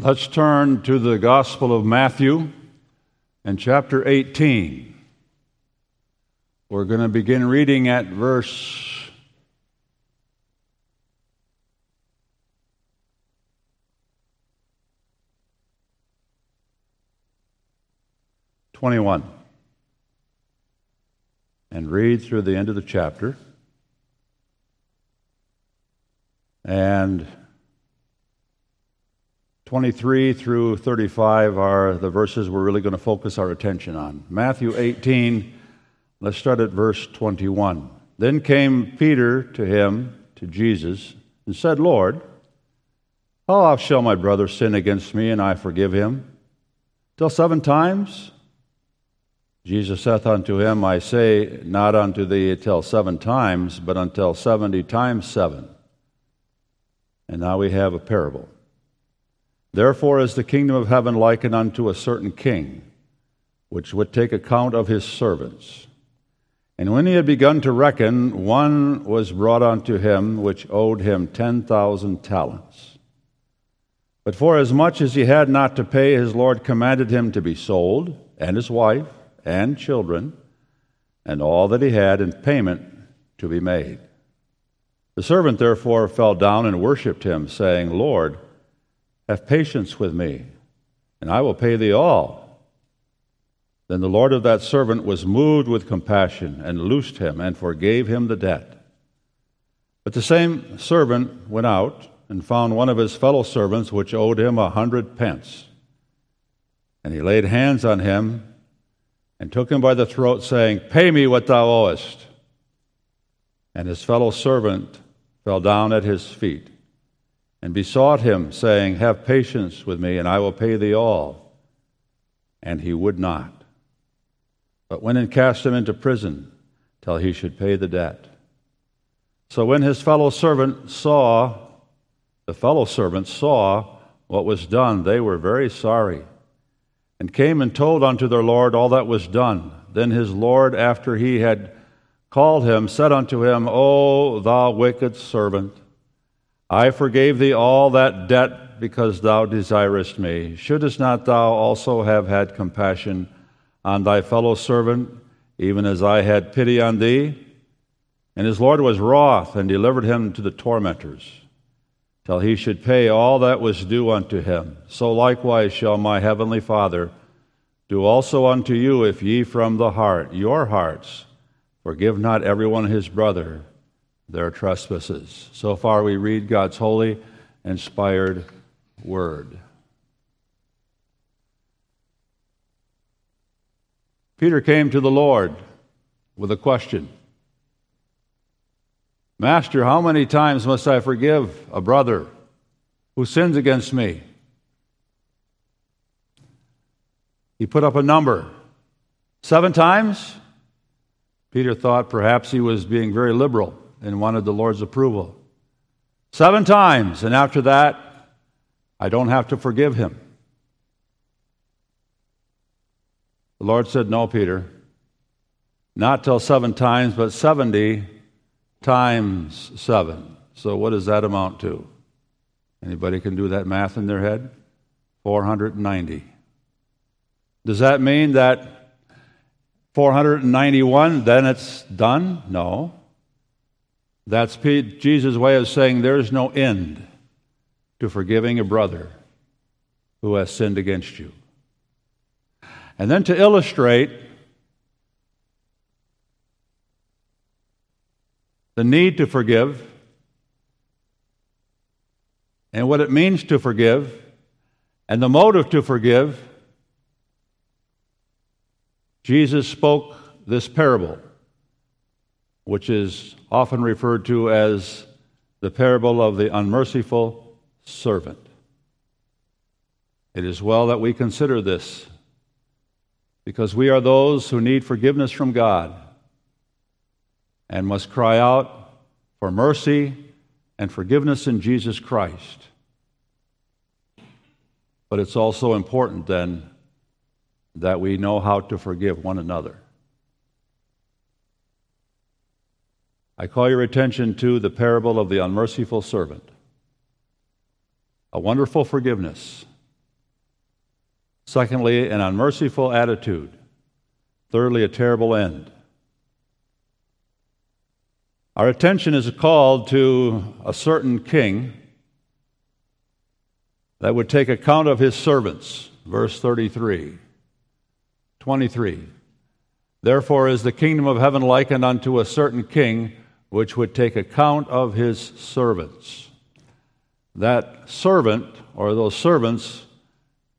Let's turn to the Gospel of Matthew and chapter 18. We're going to begin reading at verse 21 and read through the end of the chapter. And 23 through 35 are the verses we're really going to focus our attention on. Matthew 18, let's start at verse 21. Then came Peter to him, to Jesus, and said, Lord, how oft shall my brother sin against me and I forgive him? Till seven times? Jesus saith unto him, I say not unto thee till seven times, but until seventy times seven. And now we have a parable. Therefore is the kingdom of heaven likened unto a certain king, which would take account of his servants. And when he had begun to reckon, one was brought unto him which owed him ten thousand talents. But for as much as he had not to pay, his Lord commanded him to be sold, and his wife, and children, and all that he had in payment to be made. The servant therefore fell down and worshipped him, saying, Lord, have patience with me, and I will pay thee all. Then the Lord of that servant was moved with compassion, and loosed him, and forgave him the debt. But the same servant went out and found one of his fellow servants which owed him a hundred pence. And he laid hands on him and took him by the throat, saying, Pay me what thou owest. And his fellow servant fell down at his feet and besought him, saying, Have patience with me, and I will pay thee all. And he would not, but went and cast him into prison till he should pay the debt. So when his fellow servant saw, the fellow servants saw what was done, they were very sorry and came and told unto their Lord all that was done. Then his Lord, after he had called him, said unto him, O thou wicked servant, I forgave thee all that debt because thou desirest me. Shouldest not thou also have had compassion on thy fellow servant, even as I had pity on thee? And his Lord was wroth and delivered him to the tormentors till he should pay all that was due unto him. So likewise shall my heavenly Father do also unto you if ye from the heart, your hearts, forgive not everyone his brother their trespasses. So far we read God's holy, inspired word. Peter came to the Lord with a question. Master, how many times must I forgive a brother who sins against me? He put up a number. Seven times? Peter thought perhaps he was being very liberal and wanted the Lord's approval. Seven times, and after that, I don't have to forgive him. The Lord said, No, Peter, not till seven times, but 70 times 7. So what does that amount to? Anybody can do that math in their head? 490. Does that mean that 491 then it's done? No. That's Jesus' way of saying there's no end to forgiving a brother who has sinned against you. And then to illustrate the need to forgive, and what it means to forgive, and the motive to forgive, Jesus spoke this parable, which is often referred to as the parable of the unmerciful servant. It is well that we consider this because we are those who need forgiveness from God and must cry out for mercy and forgiveness in Jesus Christ. But it's also important then that we know how to forgive one another. I call your attention to the parable of the unmerciful servant. A wonderful forgiveness Secondly, an unmerciful attitude. Thirdly, a terrible end. Our attention is called to a certain king that would take account of his servants. Verse 33. 23. Therefore is the kingdom of heaven likened unto a certain king which would take account of his servants. That servant, or those servants,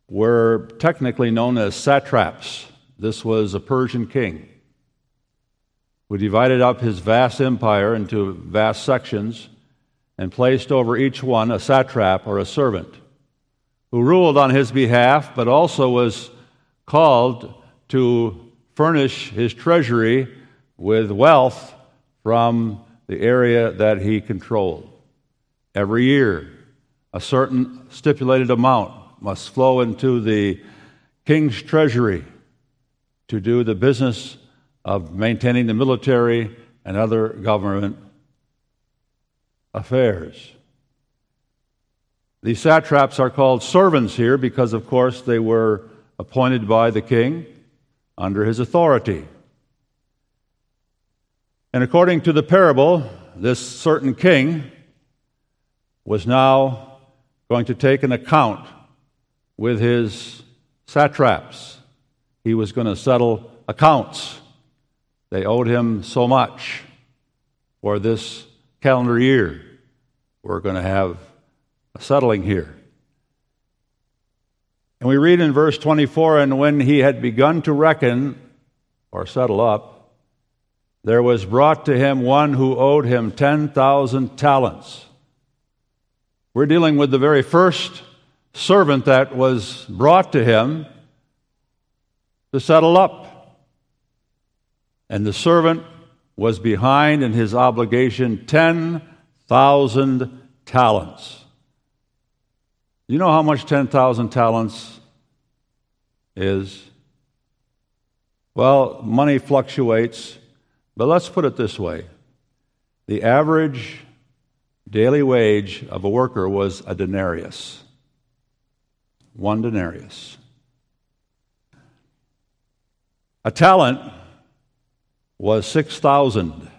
were technically known as satraps. This was a Persian king who divided up his vast empire into vast sections and placed over each one a satrap or a servant who ruled on his behalf, but also was called to furnish his treasury with wealth from the area that he controlled. Every year, a certain stipulated amount must flow into the king's treasury to do the business of maintaining the military and other government affairs. These satraps are called servants here because, of course, they were appointed by the king under his authority. And according to the parable, this certain king was now going to take an account with his satraps. He was going to settle accounts. They owed him so much for this calendar year. We're going to have a settling here. And we read in verse 24 And when he had begun to reckon or settle up, there was brought to him one who owed him 10,000 talents. We're dealing with the very first servant that was brought to him to settle up. And the servant was behind in his obligation 10,000 talents. You know how much 10,000 talents is? Well, money fluctuates, but let's put it this way the average daily wage of a worker was a denarius. One denarius. A talent was 6,000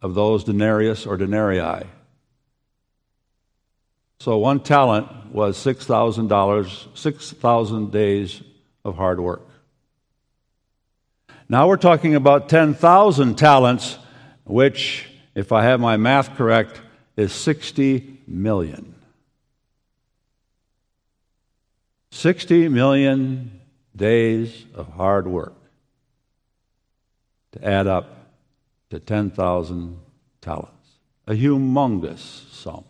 of those denarius or denarii. So one talent was $6,000, 6,000 days of hard work. Now we're talking about 10,000 talents, which, if I have my math correct, is 60 million. 60 million days of hard work to add up to 10,000 talents. A humongous sum.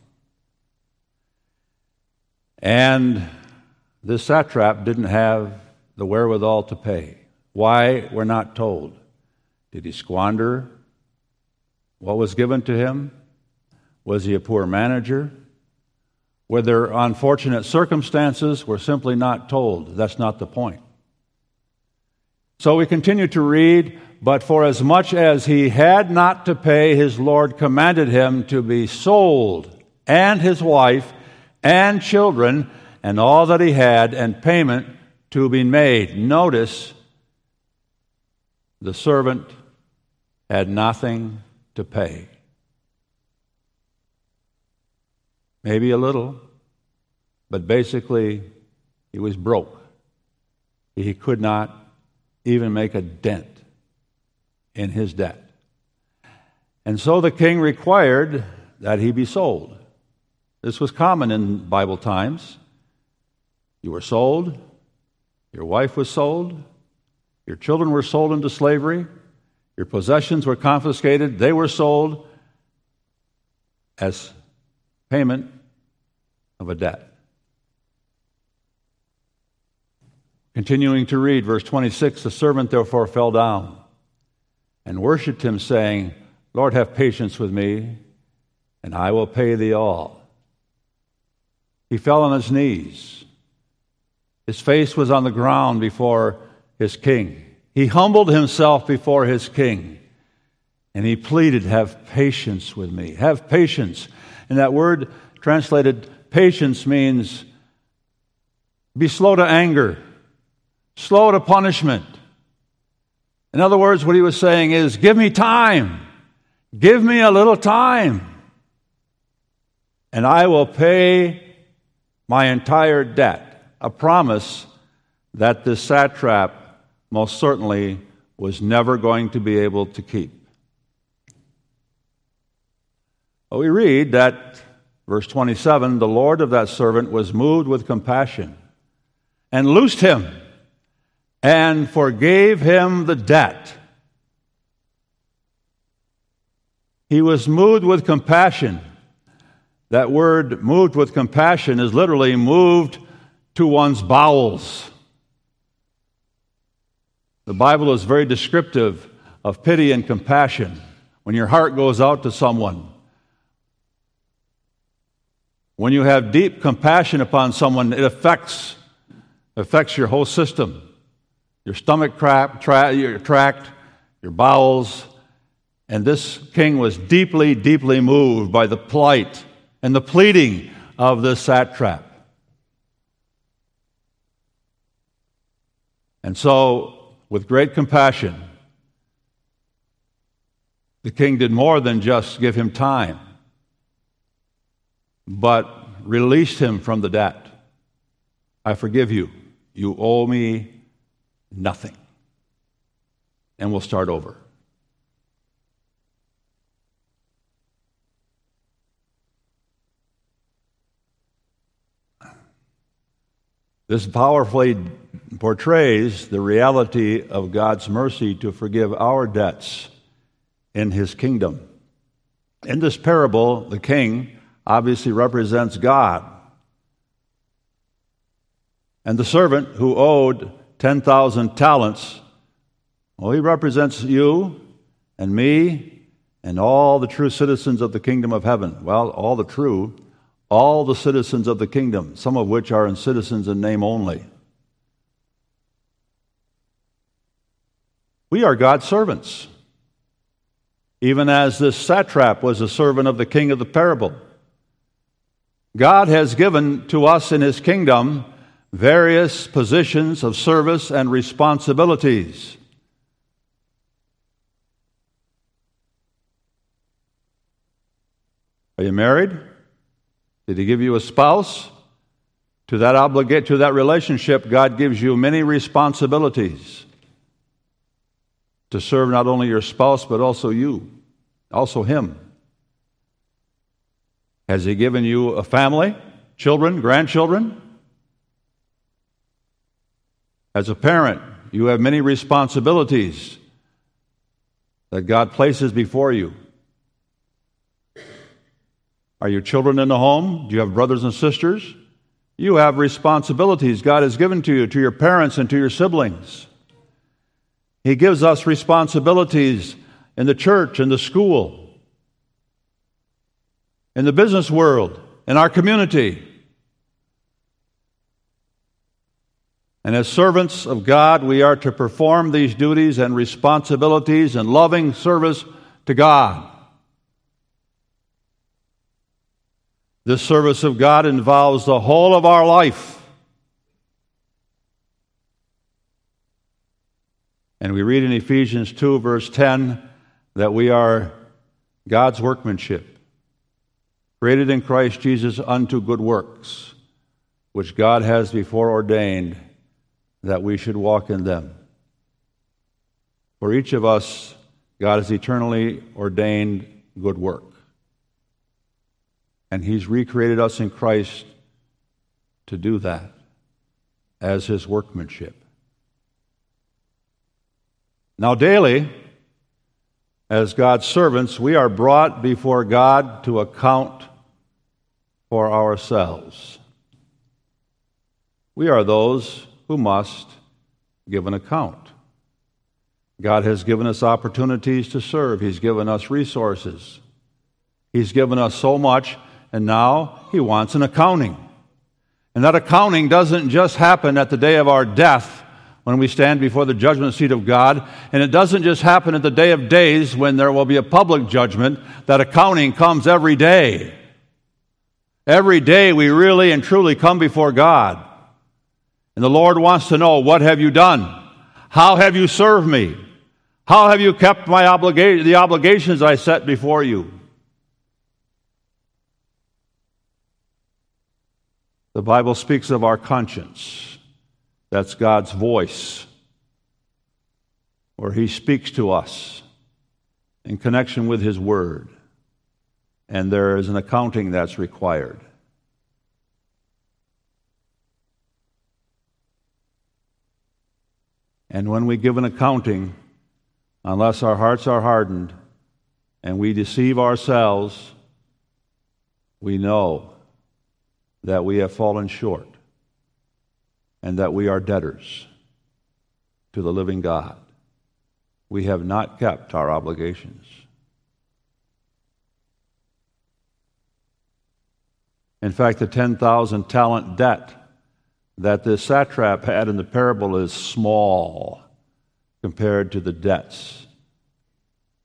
And this satrap didn't have the wherewithal to pay. Why, we're not told. Did he squander what was given to him? Was he a poor manager? Were there unfortunate circumstances? We're simply not told. That's not the point. So we continue to read, but for as much as he had not to pay, his Lord commanded him to be sold, and his wife, and children and all that he had, and payment to be made. Notice the servant had nothing to pay. Maybe a little, but basically, he was broke. He could not even make a dent in his debt. And so the king required that he be sold. This was common in Bible times. You were sold, your wife was sold, your children were sold into slavery, your possessions were confiscated, they were sold as payment of a debt. Continuing to read, verse 26 The servant therefore fell down and worshipped him, saying, Lord, have patience with me, and I will pay thee all. He fell on his knees. His face was on the ground before his king. He humbled himself before his king. And he pleaded, Have patience with me. Have patience. And that word translated patience means be slow to anger, slow to punishment. In other words, what he was saying is, Give me time. Give me a little time. And I will pay my entire debt. A promise that this satrap most certainly was never going to be able to keep. Well, we read that, verse 27, the Lord of that servant was moved with compassion and loosed him and forgave him the debt. He was moved with compassion. That word, moved with compassion, is literally moved to one's bowels. The Bible is very descriptive of pity and compassion. When your heart goes out to someone, when you have deep compassion upon someone, it affects, affects your whole system your stomach tra- tra- your tract, your bowels. And this king was deeply, deeply moved by the plight and the pleading of this satrap. And so, with great compassion, the king did more than just give him time, but released him from the debt. I forgive you. You owe me nothing. And we'll start over. This powerfully portrays the reality of God's mercy to forgive our debts in his kingdom. In this parable, the king obviously represents God. And the servant who owed 10,000 talents, well, he represents you and me and all the true citizens of the kingdom of heaven. Well, all the true, all the citizens of the kingdom, some of which are in citizens in name only. We are God's servants, even as this satrap was a servant of the king of the parable. God has given to us in his kingdom various positions of service and responsibilities. Are you married? Did he give you a spouse? To that obligate to that relationship, God gives you many responsibilities to serve not only your spouse but also you, also him. Has he given you a family, children, grandchildren? As a parent, you have many responsibilities that God places before you. Are your children in the home? Do you have brothers and sisters? You have responsibilities God has given to you, to your parents and to your siblings. He gives us responsibilities in the church, in the school, in the business world, in our community. And as servants of God, we are to perform these duties and responsibilities in loving service to God. This service of God involves the whole of our life. And we read in Ephesians 2, verse 10, that we are God's workmanship, created in Christ Jesus unto good works, which God has before ordained that we should walk in them. For each of us, God has eternally ordained good work. And He's recreated us in Christ to do that as His workmanship. Now, daily, as God's servants, we are brought before God to account for ourselves. We are those who must give an account. God has given us opportunities to serve, He's given us resources. He's given us so much, and now He wants an accounting. And that accounting doesn't just happen at the day of our death when we stand before the judgment seat of God, and it doesn't just happen at the day of days when there will be a public judgment. That accounting comes every day. Every day we really and truly come before God. And the Lord wants to know, what have you done? How have you served me? How have you kept my obliga- the obligations I set before you? The Bible speaks of our conscience. That's God's voice, where He speaks to us in connection with His Word. And there is an accounting that's required. And when we give an accounting, unless our hearts are hardened and we deceive ourselves, we know that we have fallen short and that we are debtors to the living God. We have not kept our obligations. In fact, the 10,000 talent debt that the satrap had in the parable is small compared to the debts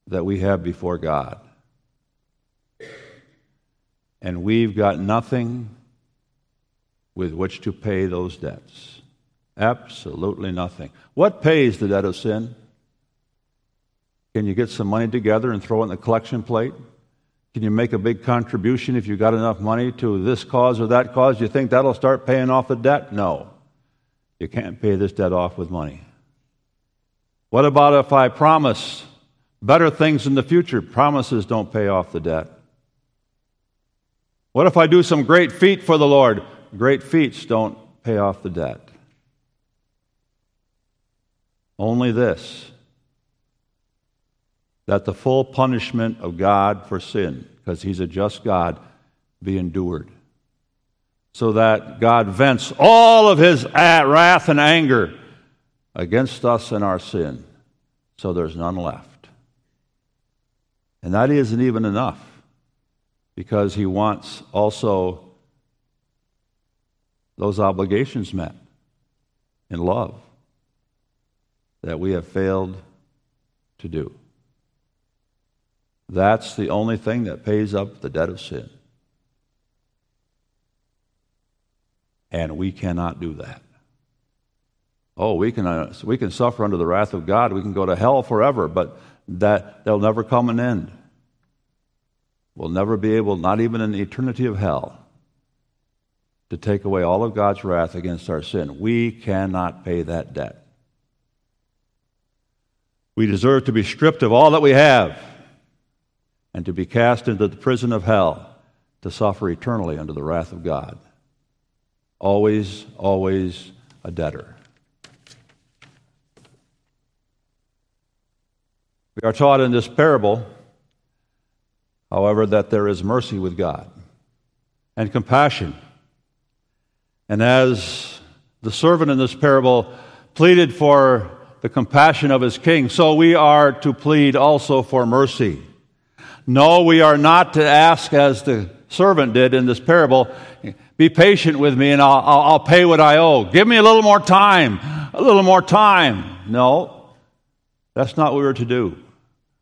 that we have before God. And we've got nothing with which to pay those debts. Absolutely nothing. What pays the debt of sin? Can you get some money together and throw it in the collection plate? Can you make a big contribution if you got enough money to this cause or that cause? You think that'll start paying off the debt? No. You can't pay this debt off with money. What about if I promise better things in the future? Promises don't pay off the debt. What if I do some great feat for the Lord? Great feats don't pay off the debt. Only this that the full punishment of God for sin, because He's a just God, be endured. So that God vents all of His wrath and anger against us and our sin, so there's none left. And that isn't even enough, because He wants also those obligations met in love that we have failed to do. That's the only thing that pays up the debt of sin. And we cannot do that. Oh, we can, uh, we can suffer under the wrath of God. We can go to hell forever, but that there'll never come an end. We'll never be able, not even in the eternity of hell, to take away all of God's wrath against our sin. We cannot pay that debt. We deserve to be stripped of all that we have and to be cast into the prison of hell to suffer eternally under the wrath of God. Always, always a debtor. We are taught in this parable, however, that there is mercy with God and compassion. And as the servant in this parable pleaded for the compassion of his king, so we are to plead also for mercy. No, we are not to ask as the servant did in this parable, be patient with me and I'll, I'll, I'll, pay what I owe. Give me a little more time, a little more time. No, that's not what we're to do.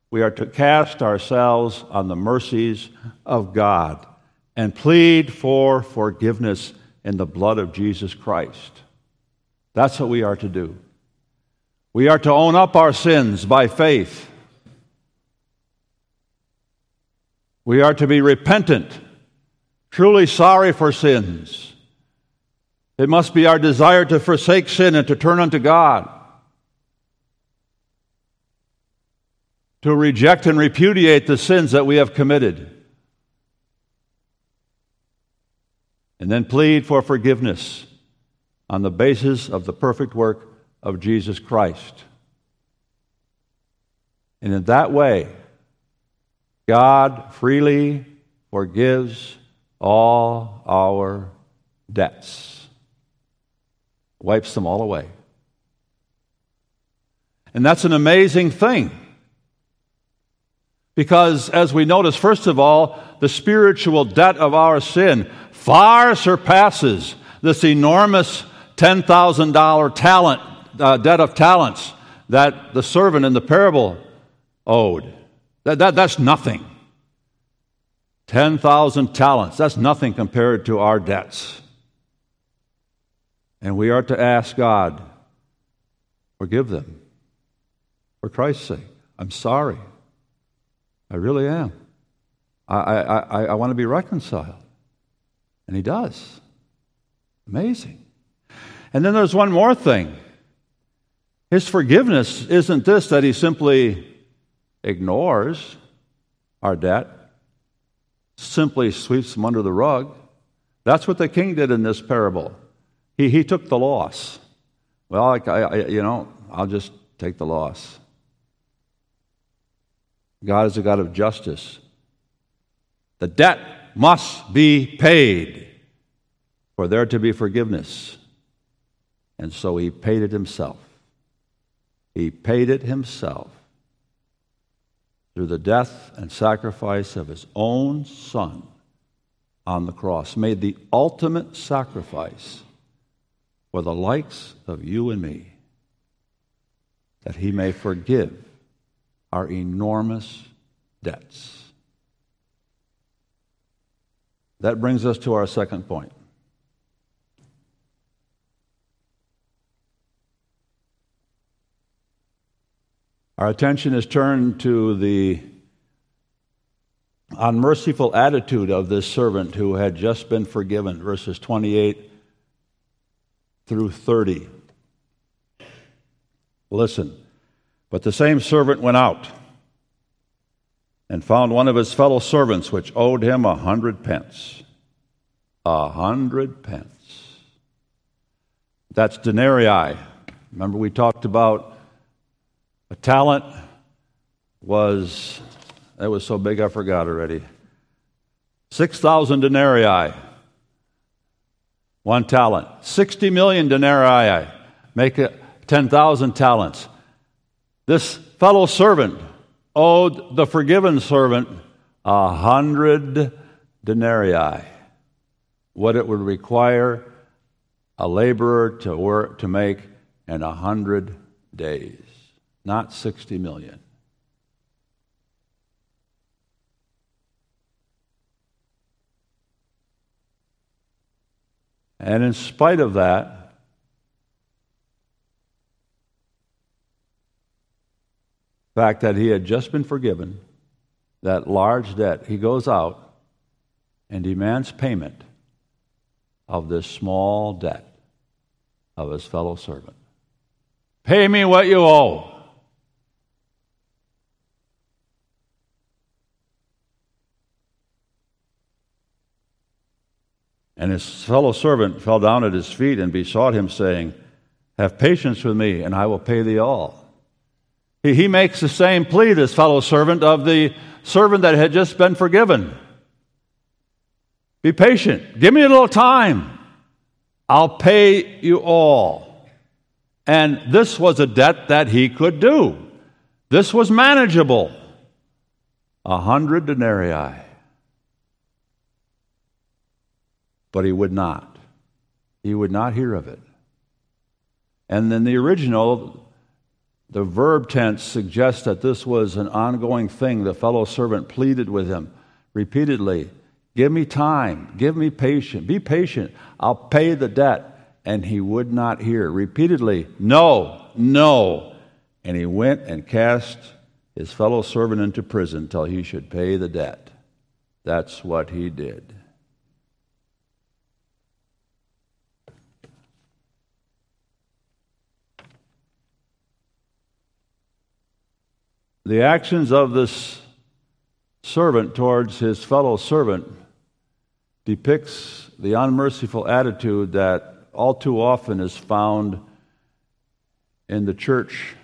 We are to cast ourselves on the mercies of God and plead for forgiveness in the blood of Jesus Christ. That's what we are to do. We are to own up our sins by faith We are to be repentant, truly sorry for sins. It must be our desire to forsake sin and to turn unto God. To reject and repudiate the sins that we have committed. And then plead for forgiveness on the basis of the perfect work of Jesus Christ. And in that way, God freely forgives all our debts, wipes them all away. And that's an amazing thing. Because, as we notice, first of all, the spiritual debt of our sin far surpasses this enormous $10,000 talent, uh, debt of talents that the servant in the parable owed. That, that, that's nothing. 10,000 talents, that's nothing compared to our debts. And we are to ask God, forgive them for Christ's sake. I'm sorry. I really am. I, I, I, I want to be reconciled. And he does. Amazing. And then there's one more thing. His forgiveness isn't this that he simply ignores our debt, simply sweeps them under the rug. That's what the king did in this parable. He, he took the loss. Well, I, I, you know, I'll just take the loss. God is a God of justice. The debt must be paid for there to be forgiveness. And so he paid it himself. He paid it himself through the death and sacrifice of his own son on the cross, made the ultimate sacrifice for the likes of you and me, that he may forgive our enormous debts. That brings us to our second point. Our attention is turned to the unmerciful attitude of this servant who had just been forgiven, verses 28 through 30. Listen, but the same servant went out and found one of his fellow servants which owed him a hundred pence. A hundred pence. That's denarii. Remember, we talked about a talent was, that was so big I forgot already. 6,000 denarii, one talent. 60 million denarii, make it 10,000 talents. This fellow servant owed the forgiven servant a hundred denarii, what it would require a laborer to work to make in a hundred days not 60 million. And in spite of that, fact that he had just been forgiven that large debt, he goes out and demands payment of this small debt of his fellow servant. Pay me what you owe. And his fellow servant fell down at his feet and besought him, saying, Have patience with me, and I will pay thee all. He, makes the same plea, this fellow servant, of the servant that had just been forgiven. Be patient. Give me a little time. I'll pay you all. And this was a debt that he could do. This was manageable. A hundred denarii. but he would not. He would not hear of it. And then the original, the verb tense suggests that this was an ongoing thing. The fellow servant pleaded with him repeatedly Give me time, give me patience, be patient, I'll pay the debt. And he would not hear. Repeatedly, No, no. And he went and cast his fellow servant into prison till he should pay the debt. That's what he did. The actions of this servant towards his fellow servant depicts the unmerciful attitude that all too often is found in the church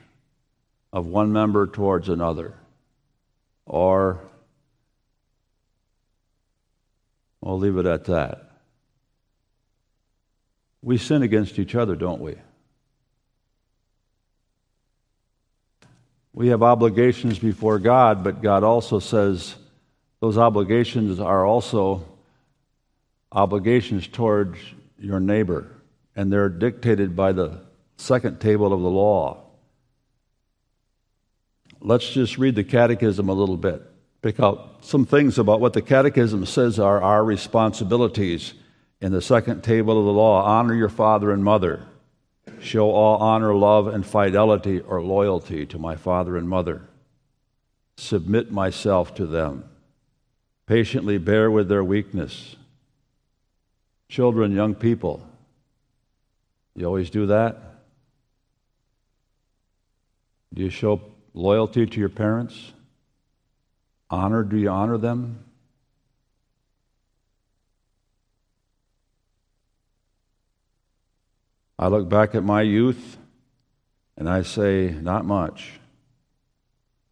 of one member towards another. Or, I'll leave it at that. We sin against each other, don't we? We have obligations before God, but God also says those obligations are also obligations towards your neighbor, and they're dictated by the second table of the law. Let's just read the catechism a little bit. Pick out some things about what the catechism says are our responsibilities in the second table of the law honor your father and mother. Show all honor, love, and fidelity or loyalty to my father and mother. Submit myself to them. Patiently bear with their weakness. Children, young people, you always do that? Do you show loyalty to your parents? Honor, do you honor them? I look back at my youth and I say, not much.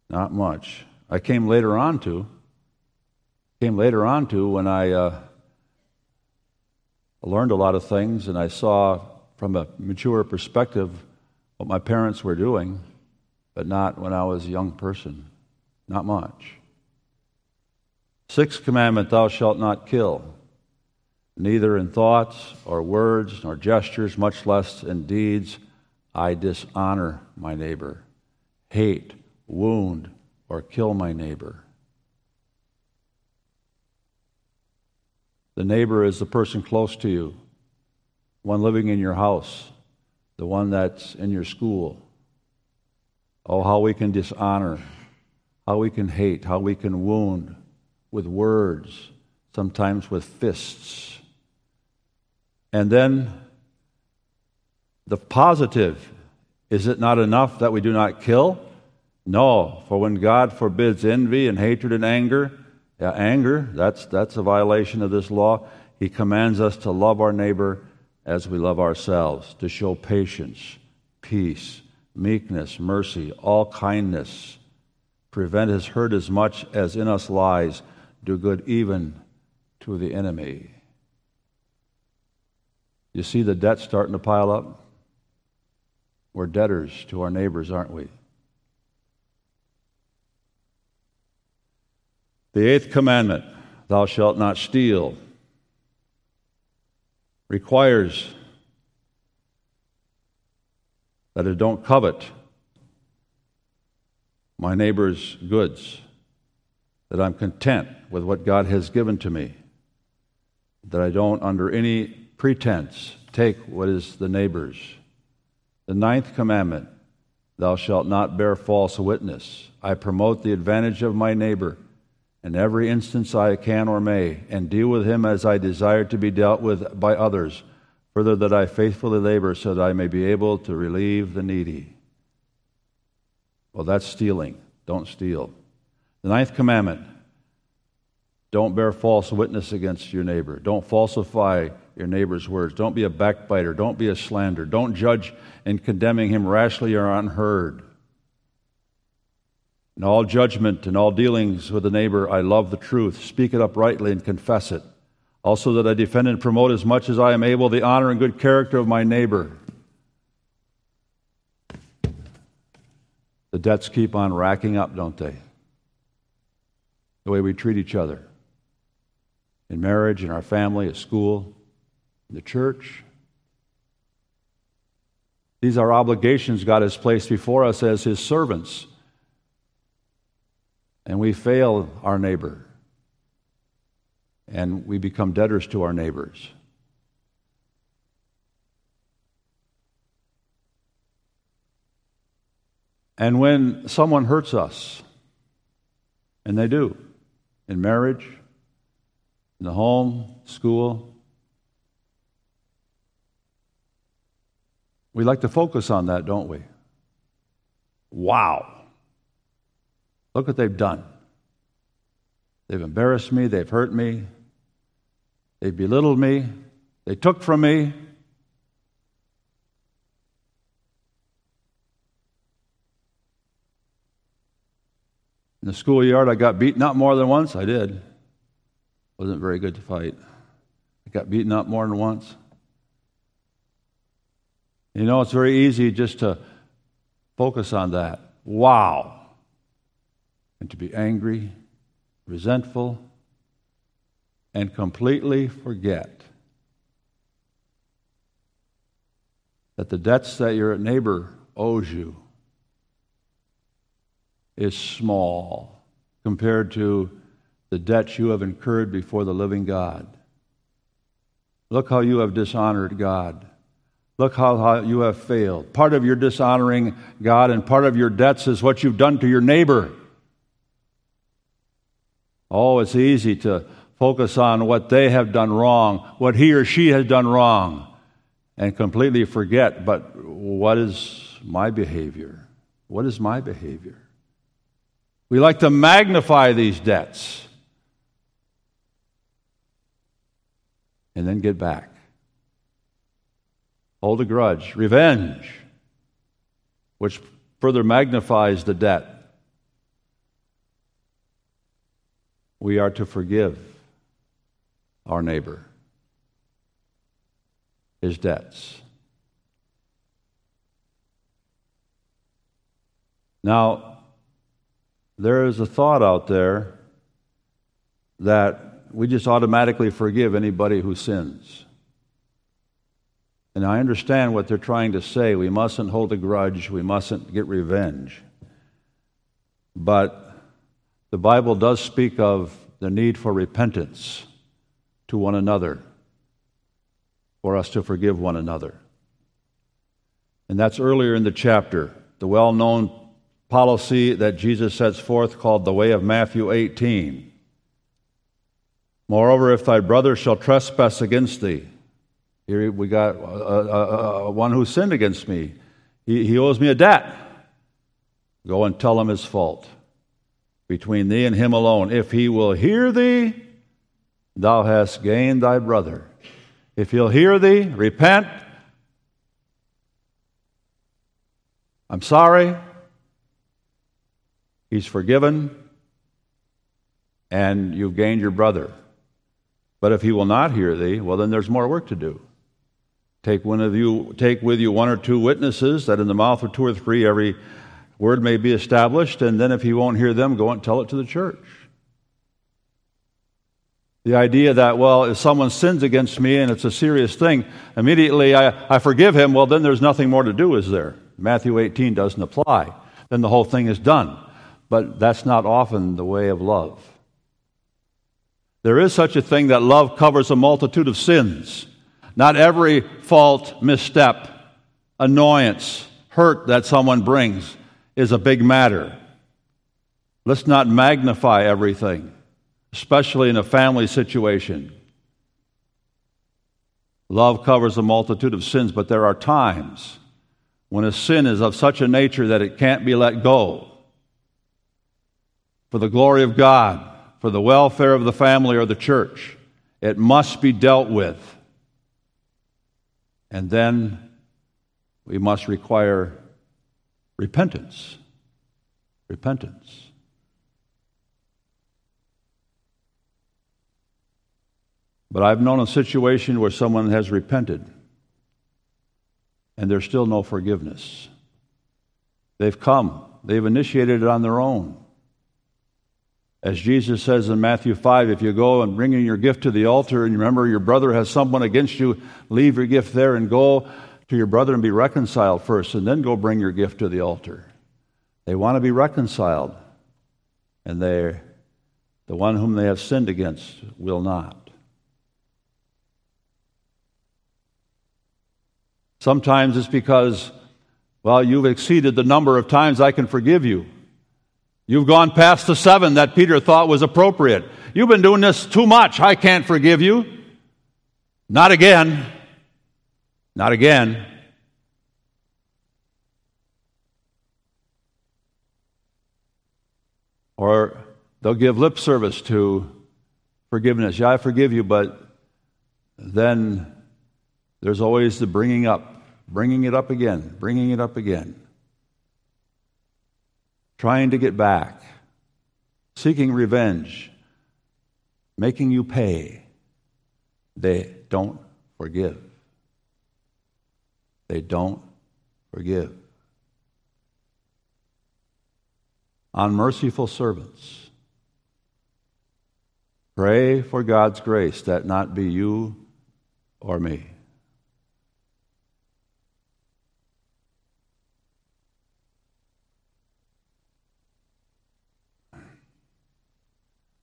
Not much. I came later on to, came later on to when I uh, learned a lot of things and I saw from a mature perspective what my parents were doing, but not when I was a young person. Not much. Sixth commandment Thou shalt not kill neither in thoughts or words nor gestures, much less in deeds, I dishonor my neighbor, hate, wound, or kill my neighbor. The neighbor is the person close to you, one living in your house, the one that's in your school. Oh, how we can dishonor, how we can hate, how we can wound with words, sometimes with fists. And then the positive is it not enough that we do not kill? No, for when God forbids envy and hatred and anger, anger, that's, that's a violation of this law. He commands us to love our neighbor as we love ourselves, to show patience, peace, meekness, mercy, all kindness, prevent his hurt as much as in us lies, do good even to the enemy. You see the debt starting to pile up? We're debtors to our neighbors, aren't we? The eighth commandment, thou shalt not steal, requires that I don't covet my neighbor's goods, that I'm content with what God has given to me, that I don't, under any pretense, take what is the neighbor's. The ninth commandment, thou shalt not bear false witness. I promote the advantage of my neighbor in every instance I can or may, and deal with him as I desire to be dealt with by others, further that I faithfully labor so that I may be able to relieve the needy. Well, that's stealing. Don't steal. The ninth commandment don't bear false witness against your neighbor. Don't falsify your neighbor's words. Don't be a backbiter. Don't be a slander. Don't judge in condemning him rashly or unheard. In all judgment and all dealings with a neighbor, I love the truth. Speak it uprightly and confess it. Also, that I defend and promote as much as I am able the honor and good character of my neighbor. The debts keep on racking up, don't they? The way we treat each other in marriage, in our family, at school, in the church. These are obligations God has placed before us as His servants. And we fail our neighbor. And we become debtors to our neighbors. And when someone hurts us, and they do, in marriage, in the home, school, We like to focus on that, don't we? Wow. Look what they've done. They've embarrassed me, they've hurt me, they belittled me, they took from me. In the schoolyard, I got beaten not more than once. I did. Wasn't very good to fight. I got beaten up more than once. You know, it's very easy just to focus on that. Wow. And to be angry, resentful, and completely forget that the debts that your neighbor owes you is small compared to the debts you have incurred before the living God. Look how you have dishonored God. Look how, how you have failed. Part of your dishonoring God and part of your debts is what you've done to your neighbor. Oh, it's easy to focus on what they have done wrong, what he or she has done wrong, and completely forget, but what is my behavior? What is my behavior? We like to magnify these debts and then get back. Hold a grudge, revenge, which further magnifies the debt. We are to forgive our neighbor his debts. Now, there is a thought out there that we just automatically forgive anybody who sins. And I understand what they're trying to say. We mustn't hold a grudge, we mustn't get revenge. But the Bible does speak of the need for repentance to one another, for us to forgive one another. And that's earlier in the chapter, the well known policy that Jesus sets forth called the way of Matthew 18. Moreover, if thy brother shall trespass against thee, here we got uh, uh, uh, one who sinned against me. He, he owes me a debt. Go and tell him his fault between thee and him alone. If he will hear thee, thou hast gained thy brother. If he'll hear thee, repent. I'm sorry. He's forgiven, and you've gained your brother. But if he will not hear thee, well, then there's more work to do. Take one of you, take with you one or two witnesses, that in the mouth of two or three every word may be established, and then if he won't hear them, go and tell it to the church. The idea that, well, if someone sins against me and it's a serious thing, immediately I, I forgive him, well, then there's nothing more to do, is there? Matthew 18 doesn't apply. Then the whole thing is done. But that's not often the way of love. There is such a thing that love covers a multitude of sins. Not every fault, misstep, annoyance, hurt that someone brings is a big matter. Let's not magnify everything especially in a family situation. Love covers a multitude of sins, but there are times when a sin is of such a nature that it can't be let go. For the glory of God, for the welfare of the family or the church, it must be dealt with. And then we must require repentance. Repentance. But I've known a situation where someone has repented and there's still no forgiveness. They've come, they've initiated it on their own. As Jesus says in Matthew 5, if you go and bring in your gift to the altar and remember your brother has someone against you, leave your gift there and go to your brother and be reconciled first, and then go bring your gift to the altar. They want to be reconciled, and they the one whom they have sinned against will not. Sometimes it's because, well, you've exceeded the number of times I can forgive you. You've gone past the seven that Peter thought was appropriate. You've been doing this too much. I can't forgive you. Not again. Not again. Or they'll give lip service to forgiveness. Yeah, I forgive you, but then there's always the bringing up bringing it up again, bringing it up again, trying to get back, seeking revenge, making you pay. They don't forgive. They don't forgive. Unmerciful servants. Pray for God's grace that not be you or me.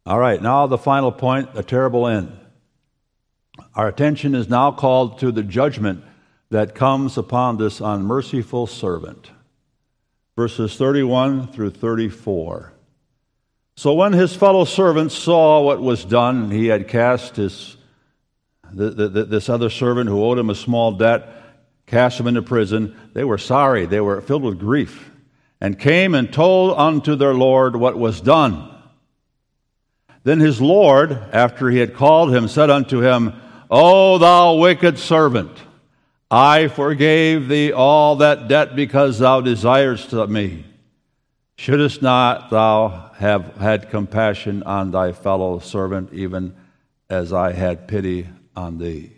All right, now the final point the terrible end. Our attention is now called to the judgment that comes upon this unmerciful servant. Verses 31 through 34. So when his fellow servants saw what was done, he had cast his, the, the, this other servant who owed him a small debt, cast him into prison. They were sorry, they were filled with grief, and came and told unto their Lord what was done. Then his Lord, after he had called him, said unto him, O thou wicked servant, I forgave thee all that debt because thou desirest me. Shouldest not thou have had compassion on thy fellow servant, even as I had pity on thee?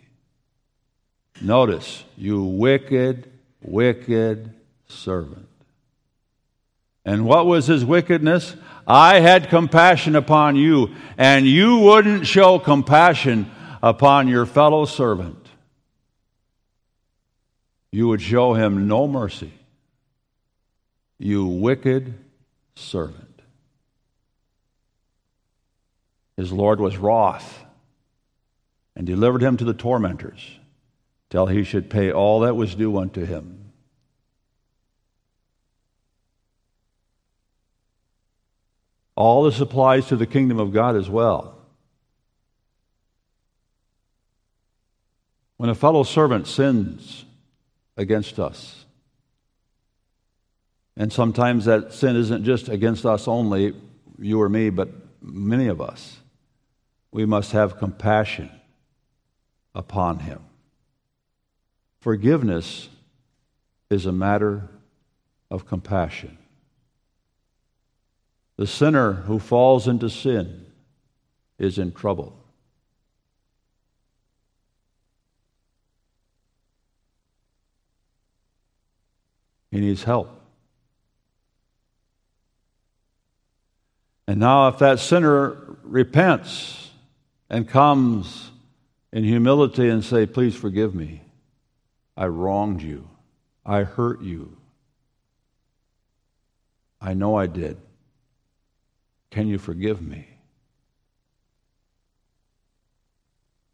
Notice, you wicked, wicked servant. And what was his wickedness? I had compassion upon you, and you wouldn't show compassion upon your fellow servant. You would show him no mercy. You wicked servant. His Lord was wroth and delivered him to the tormentors till he should pay all that was due unto him. All this applies to the kingdom of God as well. When a fellow servant sins against us, and sometimes that sin isn't just against us only, you or me, but many of us, we must have compassion upon him. Forgiveness is a matter of compassion. The sinner who falls into sin is in trouble. He needs help. And now, if that sinner repents and comes in humility and say, Please forgive me, I wronged you, I hurt you, I know I did. Can you forgive me?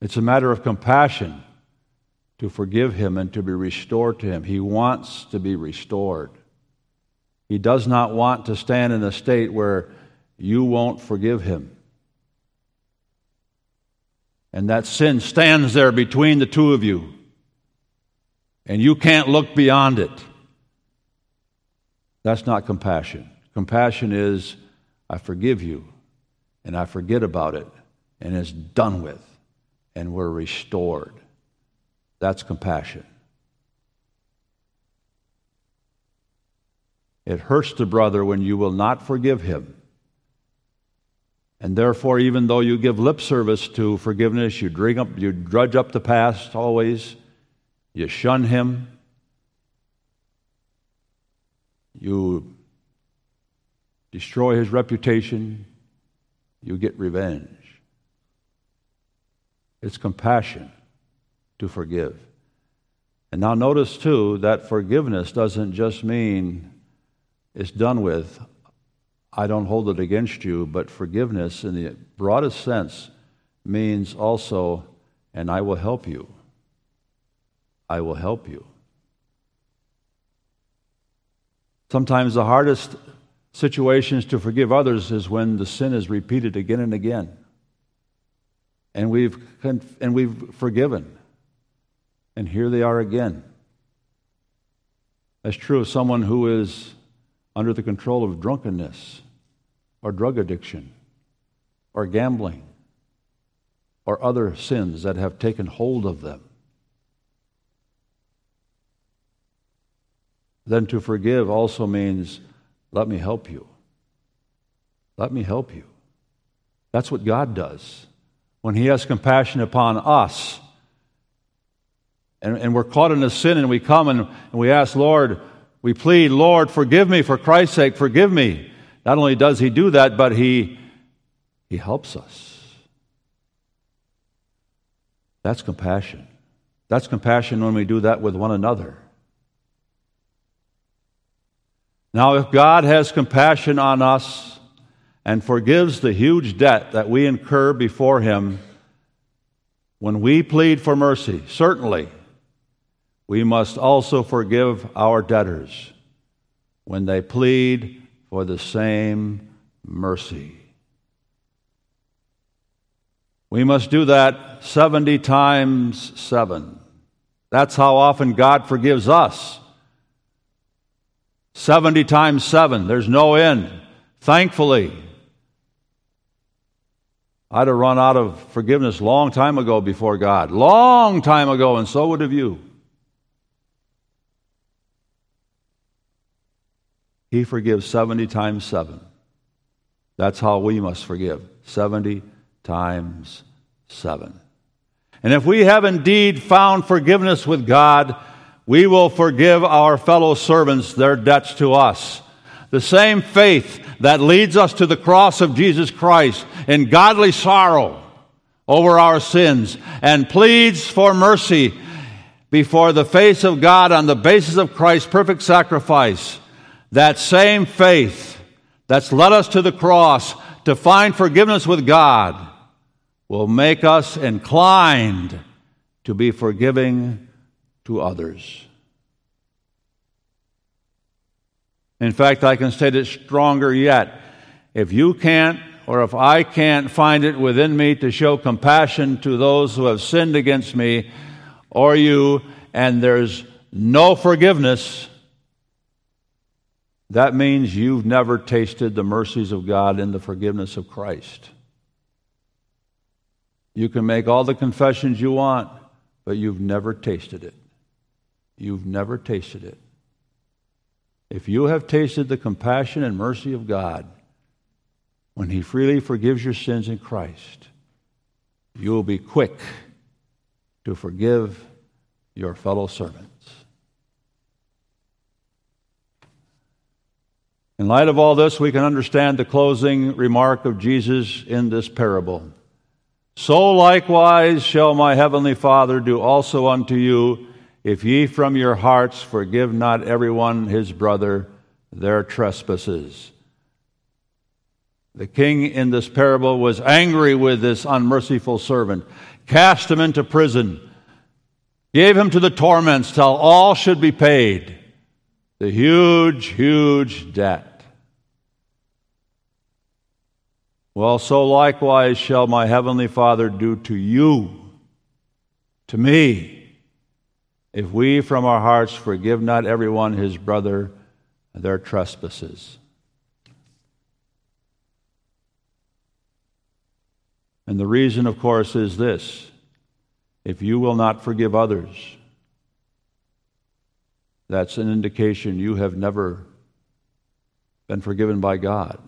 It's a matter of compassion to forgive him and to be restored to him. He wants to be restored. He does not want to stand in a state where you won't forgive him. And that sin stands there between the two of you, and you can't look beyond it. That's not compassion. Compassion is I forgive you, and I forget about it, and it's done with, and we're restored. That's compassion. It hurts the brother when you will not forgive him. And therefore, even though you give lip service to forgiveness, you, drink up, you drudge up the past always, you shun him, you destroy his reputation, you get revenge. It's compassion to forgive. And now notice too that forgiveness doesn't just mean it's done with, I don't hold it against you, but forgiveness in the broadest sense means also, and I will help you. I will help you. Sometimes the hardest situations to forgive others is when the sin is repeated again and again. And we've, and we've forgiven. And here they are again. That's true of someone who is under the control of drunkenness or drug addiction or gambling or other sins that have taken hold of them. Then to forgive also means let me help you. Let me help you. That's what God does. When He has compassion upon us, and, and we're caught in a sin, and we come and, and we ask, Lord, we plead, Lord, forgive me for Christ's sake, forgive me. Not only does He do that, but He, he helps us. That's compassion. That's compassion when we do that with one another. Now, if God has compassion on us and forgives the huge debt that we incur before Him, when we plead for mercy, certainly, we must also forgive our debtors when they plead for the same mercy. We must do that 70 times 7. That's how often God forgives us. 70 times 7. There's no end. Thankfully, I'd have run out of forgiveness long time ago before God. Long time ago, and so would have you. He forgives 70 times 7. That's how we must forgive 70 times 7. And if we have indeed found forgiveness with God, we will forgive our fellow servants their debts to us. The same faith that leads us to the cross of Jesus Christ in godly sorrow over our sins and pleads for mercy before the face of God on the basis of Christ's perfect sacrifice. That same faith that's led us to the cross to find forgiveness with God will make us inclined to be forgiving to others. In fact, I can state it stronger yet. If you can't, or if I can't find it within me to show compassion to those who have sinned against me or you, and there's no forgiveness, that means you've never tasted the mercies of God and the forgiveness of Christ. You can make all the confessions you want, but you've never tasted it. You've never tasted it. If you have tasted the compassion and mercy of God when He freely forgives your sins in Christ, you will be quick to forgive your fellow servants. In light of all this, we can understand the closing remark of Jesus in this parable. So likewise shall my heavenly Father do also unto you, if ye from your hearts forgive not everyone his brother their trespasses. The king in this parable was angry with this unmerciful servant, cast him into prison, gave him to the torments till all should be paid. The huge, huge debt. Well, so likewise shall my heavenly Father do to you, to me, if we from our hearts forgive not everyone his brother their trespasses. And the reason, of course, is this if you will not forgive others, that's an indication you have never been forgiven by God.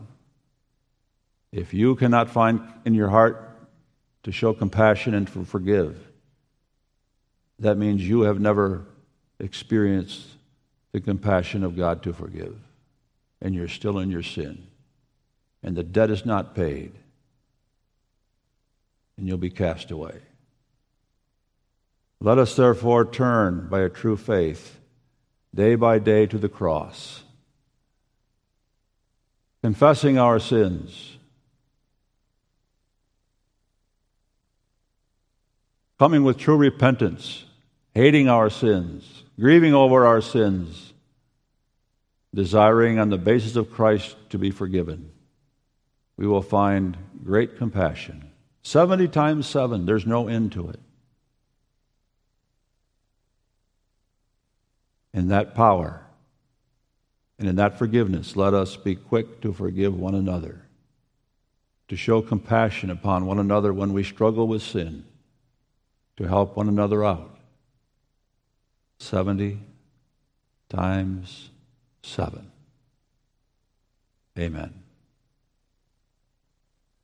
If you cannot find in your heart to show compassion and to forgive, that means you have never experienced the compassion of God to forgive, and you're still in your sin, and the debt is not paid, and you'll be cast away. Let us therefore turn by a true faith day by day to the cross, confessing our sins coming with true repentance, hating our sins, grieving over our sins, desiring on the basis of Christ to be forgiven, we will find great compassion. 70 times 7, there's no end to it. In that power and in that forgiveness, let us be quick to forgive one another, to show compassion upon one another when we struggle with sin to help one another out. 70 times 7. Amen.